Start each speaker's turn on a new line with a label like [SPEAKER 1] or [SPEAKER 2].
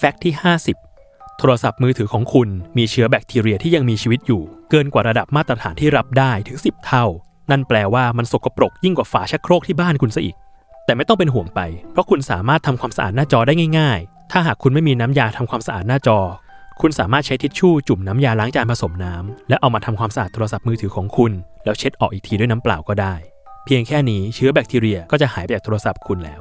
[SPEAKER 1] แฟกต์ที่ 50 โทรศัพท์มือถือของคุณมีเชื้อแบคทีเรียที่ยังมีชีวิตอยู่ เกินกว่าระดับมาตรฐานที่รับได้ถึง 10 เท่า นั่นแปลว่ามันสกปรกยิ่งกว่าฝาชักโครกที่บ้านคุณซะอีก แต่ไม่ต้องเป็นห่วงไป เพราะคุณสามารถทำความสะอาดหน้าจอได้ง่าย ๆ ถ้าหากคุณไม่มีน้ำยาทำความสะอาดหน้าจอ คุณสามารถใช้ทิชชู่จุ่มน้ำยาล้างจานผสมน้ำแล้วเอามาทำความสะอาดโทรศัพท์มือถือของคุณ แล้วเช็ดออกอีกทีด้วยน้ำเปล่าก็ได้ เพียงแค่นี้เชื้อแบคทีเรียก็จะหายไปจากโทรศัพท์คุณแล้ว